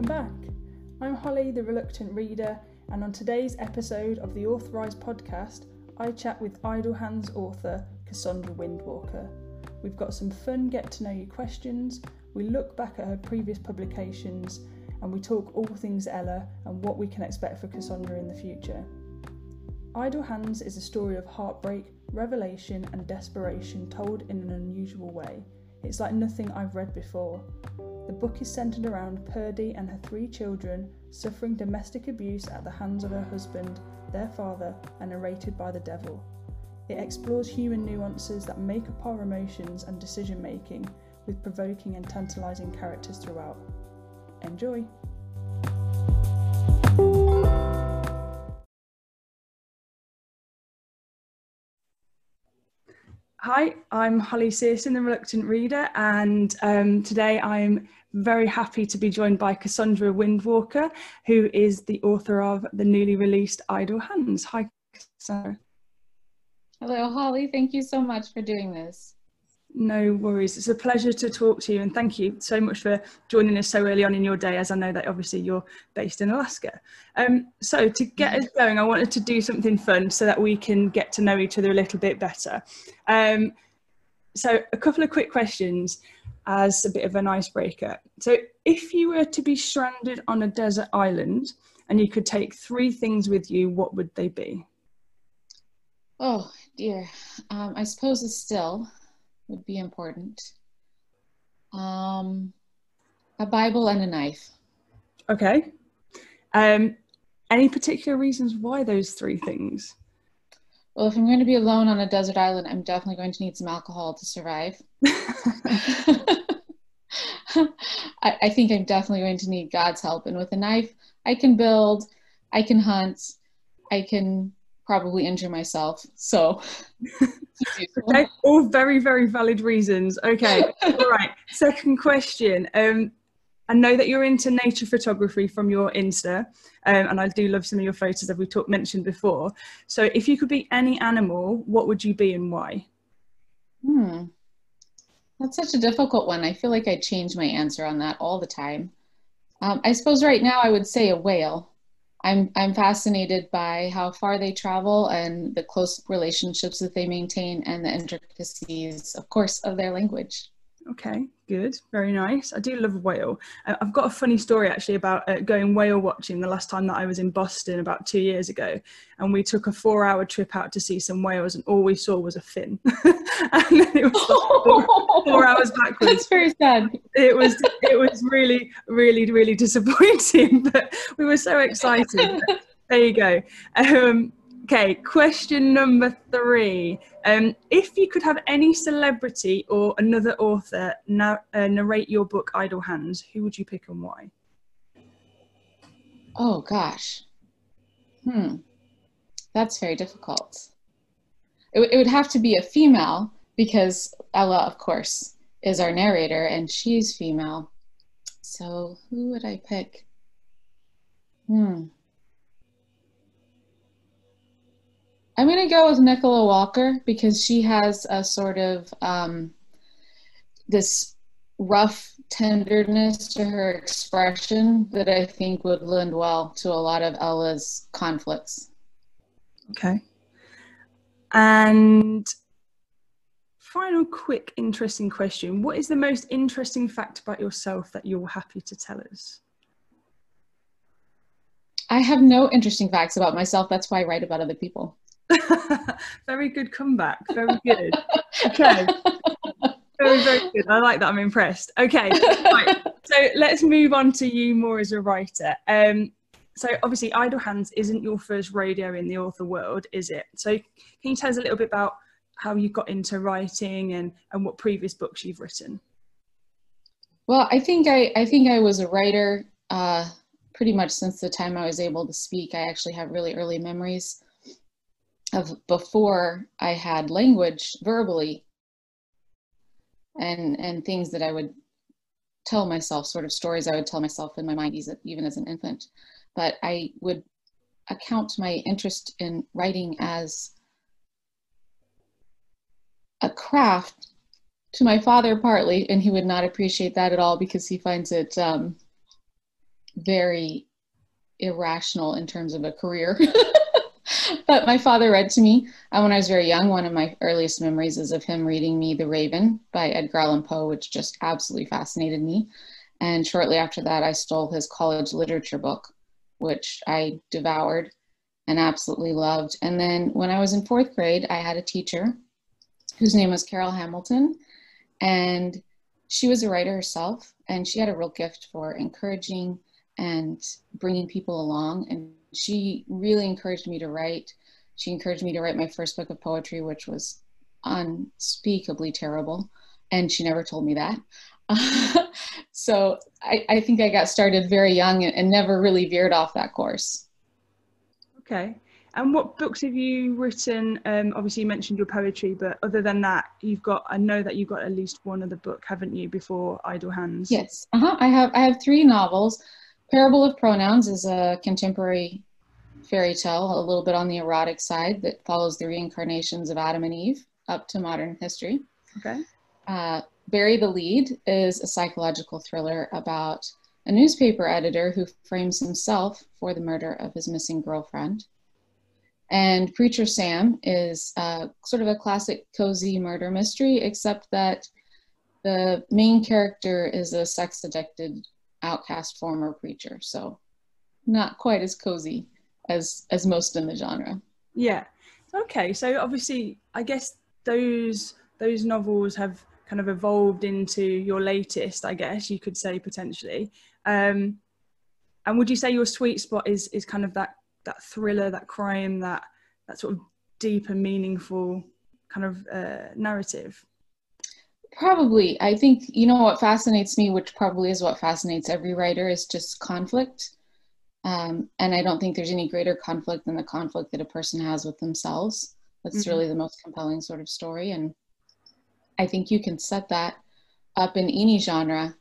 welcome back. I'm Holly, the reluctant reader, and on today's episode of the Authorised podcast, I chat with Idle Hands author Cassondra Windwalker. We've got some fun get to know you questions, we look back at her previous publications, and we talk all things Ella and what we can expect for Cassondra in the future. Idle Hands is a story of heartbreak, revelation, and desperation told in an unusual way. It's like nothing I've read before. The book is centered around Purdy and her three children suffering domestic abuse at the hands of her husband, their father, and narrated by the devil. It explores human nuances that make up our emotions and decision making with provoking and tantalising characters throughout. Enjoy! Hi, I'm Holly Searson, the Reluctant Reader, and um, today I'm very happy to be joined by Cassondra Windwalker, who is the author of the newly released Idle Hands. Hi, Cassondra. Hello, Holly. Thank you so much for doing this. No worries. It's a pleasure to talk to you, and thank you so much for joining us so early on in your day, as I know that obviously you're based in Alaska. Um, so, to get us going, I wanted to do something fun so that we can get to know each other a little bit better. Um, so, a couple of quick questions as a bit of an icebreaker. So, if you were to be stranded on a desert island and you could take three things with you, what would they be? Oh dear. Um, I suppose a still would be important. Um, a Bible and a knife. Okay. Um, any particular reasons why those three things? Well, if I'm going to be alone on a desert island, I'm definitely going to need some alcohol to survive. I, I, think I'm definitely going to need God's help. And with a knife, I can build, I can hunt, I can probably injure myself. So, okay, all very, very valid reasons. Okay, all right. Second question. Um, I know that you're into nature photography from your Insta, um, and I do love some of your photos that we've talked mentioned before. So, if you could be any animal, what would you be and why? Hmm, that's such a difficult one. I feel like I change my answer on that all the time. Um, I suppose right now I would say a whale. I'm I'm fascinated by how far they travel and the close relationships that they maintain and the intricacies, of course, of their language. Okay, good, very nice. I do love whale. I've got a funny story actually about uh, going whale watching the last time that I was in Boston about two years ago, and we took a four-hour trip out to see some whales, and all we saw was a fin, and it was four, four hours backwards. That's very sad. It was it was really really really disappointing, but we were so excited. there you go. Um, Okay, question number three. Um, if you could have any celebrity or another author na- uh, narrate your book Idle Hands, who would you pick and why? Oh gosh. Hmm. That's very difficult. It, w- it would have to be a female because Ella, of course, is our narrator and she's female. So who would I pick? Hmm. I'm going to go with Nicola Walker because she has a sort of um, this rough tenderness to her expression that I think would lend well to a lot of Ella's conflicts. Okay. And final quick interesting question. What is the most interesting fact about yourself that you're happy to tell us? I have no interesting facts about myself. That's why I write about other people. very good comeback. Very good. Okay. Very, very good. I like that. I'm impressed. Okay. Right. So let's move on to you more as a writer. Um, so obviously Idle Hands isn't your first rodeo in the author world, is it? So can you tell us a little bit about how you got into writing and, and what previous books you've written? Well, I think I, I think I was a writer uh, pretty much since the time I was able to speak. I actually have really early memories of before I had language verbally and and things that I would tell myself, sort of stories I would tell myself in my mind even as an infant. But I would account my interest in writing as a craft to my father partly, and he would not appreciate that at all because he finds it um, very irrational in terms of a career. but my father read to me uh, when I was very young. One of my earliest memories is of him reading me The Raven by Edgar Allan Poe, which just absolutely fascinated me. And shortly after that, I stole his college literature book, which I devoured and absolutely loved. And then when I was in fourth grade, I had a teacher whose name was Carol Hamilton. And she was a writer herself, and she had a real gift for encouraging and bringing people along. And she really encouraged me to write. She encouraged me to write my first book of poetry, which was unspeakably terrible. And she never told me that. so I, I, think I got started very young and, and never really veered off that course. Okay. And what books have you written? Um, obviously, you mentioned your poetry, but other than that, you've got. I know that you've got at least one other book, haven't you? Before Idle Hands. Yes. Uh huh. I have. I have three novels. Parable of Pronouns is a contemporary fairy tale, a little bit on the erotic side, that follows the reincarnations of Adam and Eve up to modern history. Okay. Uh, Bury the Lead is a psychological thriller about a newspaper editor who frames himself for the murder of his missing girlfriend. And Preacher Sam is uh, sort of a classic cozy murder mystery, except that the main character is a sex addicted outcast former preacher. So not quite as cozy as as most in the genre. Yeah. Okay. So obviously, I guess those those novels have kind of evolved into your latest. I guess you could say potentially. Um, and would you say your sweet spot is is kind of that that thriller, that crime, that that sort of deep and meaningful kind of uh, narrative? Probably. I think you know what fascinates me, which probably is what fascinates every writer, is just conflict. Um, and I don't think there's any greater conflict than the conflict that a person has with themselves. That's mm-hmm. really the most compelling sort of story. And I think you can set that up in any genre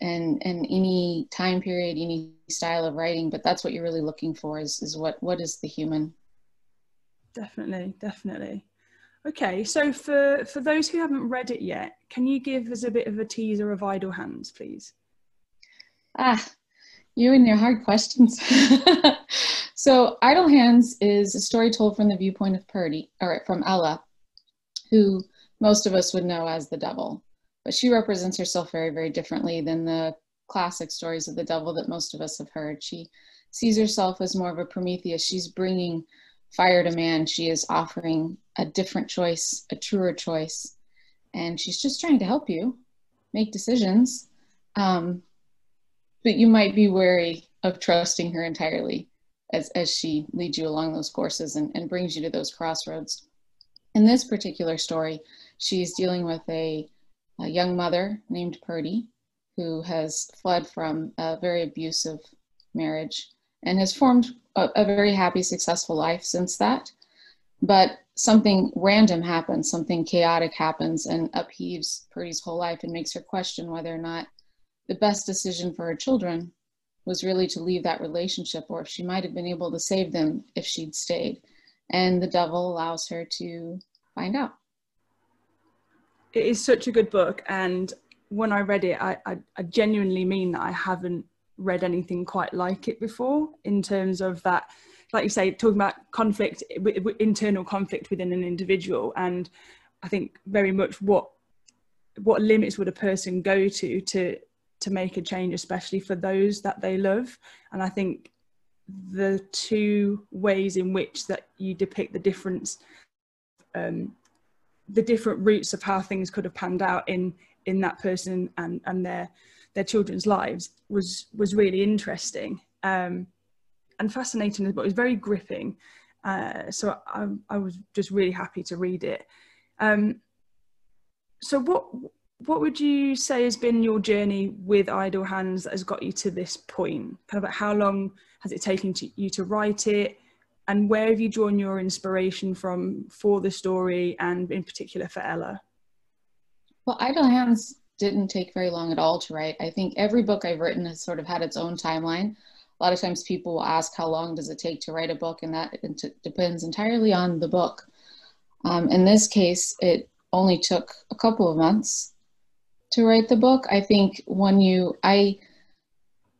and and any time period any style of writing but that's what you're really looking for is is what what is the human definitely definitely okay so for for those who haven't read it yet can you give us a bit of a teaser of idle hands please ah you and your hard questions so idle hands is a story told from the viewpoint of purdy or from ella who most of us would know as the devil but she represents herself very, very differently than the classic stories of the devil that most of us have heard. She sees herself as more of a Prometheus. She's bringing fire to man. She is offering a different choice, a truer choice, and she's just trying to help you make decisions. Um, but you might be wary of trusting her entirely as, as she leads you along those courses and, and brings you to those crossroads. In this particular story, she's dealing with a a young mother named Purdy who has fled from a very abusive marriage and has formed a, a, very happy, successful life since that. But something random happens, something chaotic happens, and upheaves Purdy's whole life and makes her question whether or not the best decision for her children was really to leave that relationship or if she might have been able to save them if she'd stayed. And the devil allows her to find out it is such a good book and when i read it I, I, I genuinely mean that i haven't read anything quite like it before in terms of that like you say talking about conflict internal conflict within an individual and i think very much what what limits would a person go to to to make a change especially for those that they love. And i think the two ways in which that you depict the difference um, the different routes of how things could have panned out in in that person and and their their children's lives was was really interesting um, and fascinating but it was very gripping uh, so I, I was just really happy to read it. Um, so what what would you say has been your journey with idle hands that has got you to this point? Kind of like how long has it taken to, you to write it? And where have you drawn your inspiration from for the story and in particular for Ella? Well, Idle Hands didn't take very long at all to write. I think every book I've written has sort of had its own timeline. A lot of times people will ask how long does it take to write a book, and that depends entirely on the book. Um, in this case, it only took a couple of months to write the book. I think when you, I,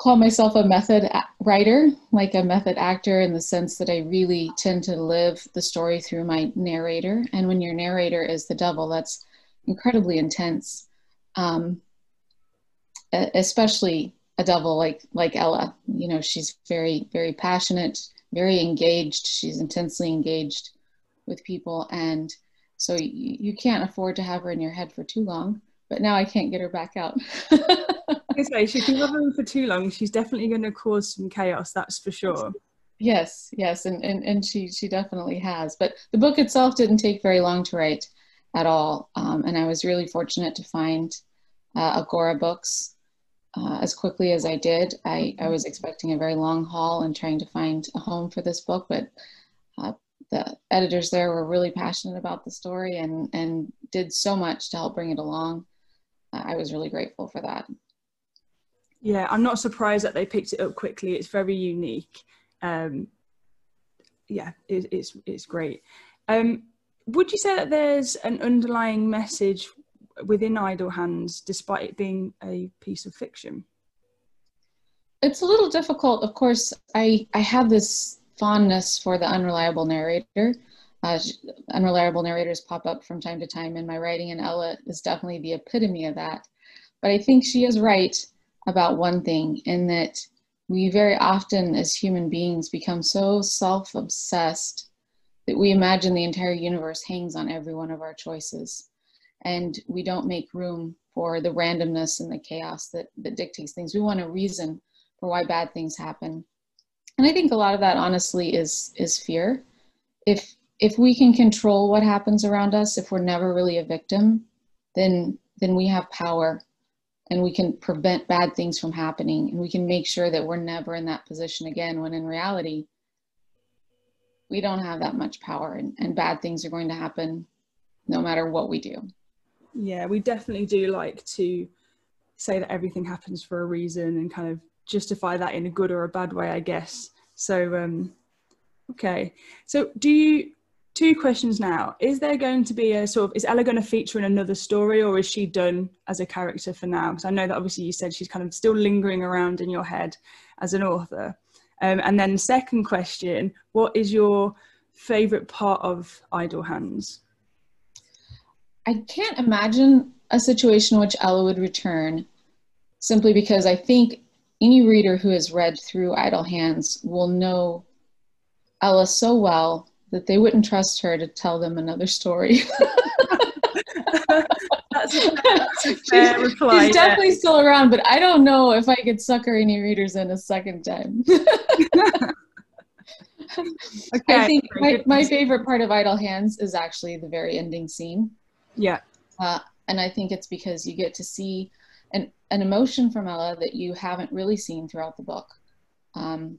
call myself a method writer, like a method actor, in the sense that I really tend to live the story through my narrator. And when your narrator is the devil, that's incredibly intense, um, especially a devil like like Ella. You know, she's very very passionate, very engaged. She's intensely engaged with people, and so you, you can't afford to have her in your head for too long. But now I can't get her back out. I say, if you have her for too long, she's definitely going to cause some chaos. That's for sure. Yes, yes, and, and, and she she definitely has. But the book itself didn't take very long to write at all, um, and I was really fortunate to find uh, Agora Books uh, as quickly as I did. I, I was expecting a very long haul and trying to find a home for this book, but uh, the editors there were really passionate about the story and, and did so much to help bring it along. Uh, I was really grateful for that. Yeah, I'm not surprised that they picked it up quickly. It's very unique. Um, yeah, it, it's it's great. Um, would you say that there's an underlying message within Idle Hands, despite it being a piece of fiction? It's a little difficult. Of course, I, I have this fondness for the unreliable narrator. Uh, unreliable narrators pop up from time to time in my writing, and Ella is definitely the epitome of that. But I think she is right about one thing in that we very often, as human beings, become so self obsessed that we imagine the entire universe hangs on every one of our choices and we don't make room for the randomness and the chaos that, that dictates things. We want a reason for why bad things happen. And I think a lot of that honestly is is fear. If if we can control what happens around us, if we're never really a victim, then then we have power and we can prevent bad things from happening and we can make sure that we're never in that position again when in reality we don't have that much power and, and bad things are going to happen no matter what we do. Yeah we definitely do like to say that everything happens for a reason and kind of justify that in a good or a bad way i guess. So um okay. So do you two questions now. Is there going to be a sort of is ella going to feature in another story or is she done as a character for now? Because i know that obviously you said she's kind of still lingering around in your head as an author um, and then second question what is your favorite part of idle hands I can't imagine a situation in which Ella would return simply because I think any reader who has read through Idle Hands will know Ella so well that they wouldn't trust her to tell them another story. that's, that's a fair she's, reply. She's definitely still around, but I don't know if I could sucker any readers in a second time. okay, I think my, my favorite part of Idle Hands is actually the very ending scene. Yeah. Uh, and I think it's because you get to see an, an emotion from Ella that you haven't really seen throughout the book. Um,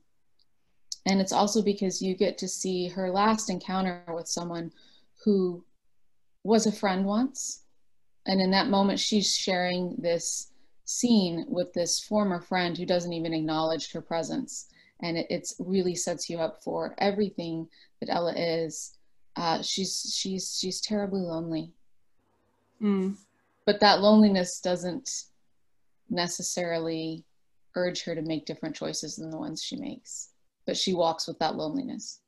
and it's also because you get to see her last encounter with someone who was a friend once. And in that moment, she's sharing this scene with this former friend who doesn't even acknowledge her presence. And it it's really sets you up for everything that Ella is. Uh, she's she's she's terribly lonely Mm. But that loneliness doesn't necessarily urge her to make different choices than the ones she makes. But she walks with that loneliness.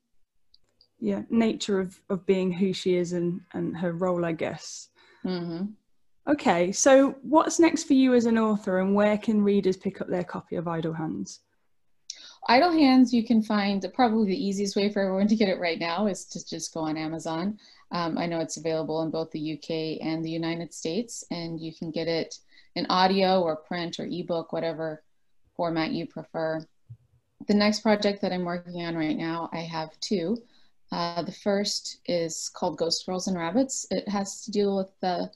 Yeah, nature of, of being who she is and, and her role, I guess. Mm-hmm. Okay, so what's next for you as an author, and where can readers pick up their copy of Idle Hands? Idle Hands, you can find probably the easiest way for everyone to get it right now is to just go on Amazon. Um, I know it's available in both the UK and the United States, and you can get it in audio or print or ebook, whatever format you prefer. The next project that I'm working on right now, I have two. Uh, the first is called Ghost Girls and Rabbits. It has to deal with the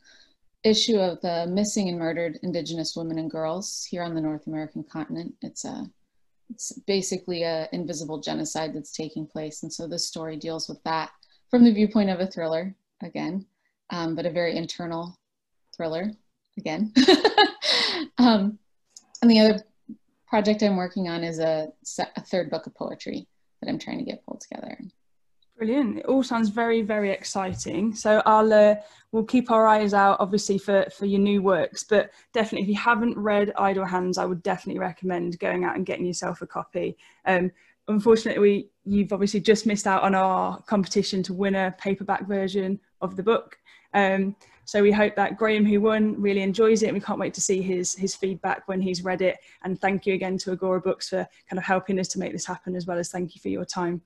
issue of the missing and murdered Indigenous women and girls here on the North American continent. It's a it's basically a invisible genocide that's taking place, and so this story deals with that from the viewpoint of a thriller again, um, but a very internal thriller again. um, and the other project I'm working on is a, a, third book of poetry that I'm trying to get pulled together. Brilliant. It all sounds very, very exciting. So I'll uh, we'll keep our eyes out, obviously, for for your new works. But definitely, if you haven't read Idle Hands, I would definitely recommend going out and getting yourself a copy. Um, unfortunately, we, you've obviously just missed out on our competition to win a paperback version of the book. Um, so we hope that Graham, who won, really enjoys it. And we can't wait to see his his feedback when he's read it. And thank you again to Agora Books for kind of helping us to make this happen, as well as thank you for your time.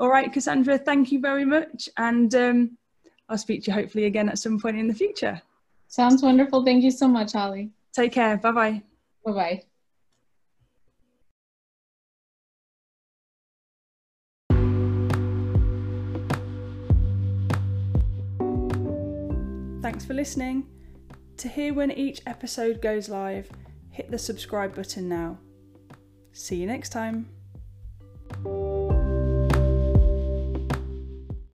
All right, Cassondra, thank you very much. And um, I'll speak to you hopefully again at some point in the future. Sounds wonderful. Thank you so much, Holly. Take care. Bye bye. Bye bye. Thanks for listening. To hear when each episode goes live, hit the subscribe button now. See you next time.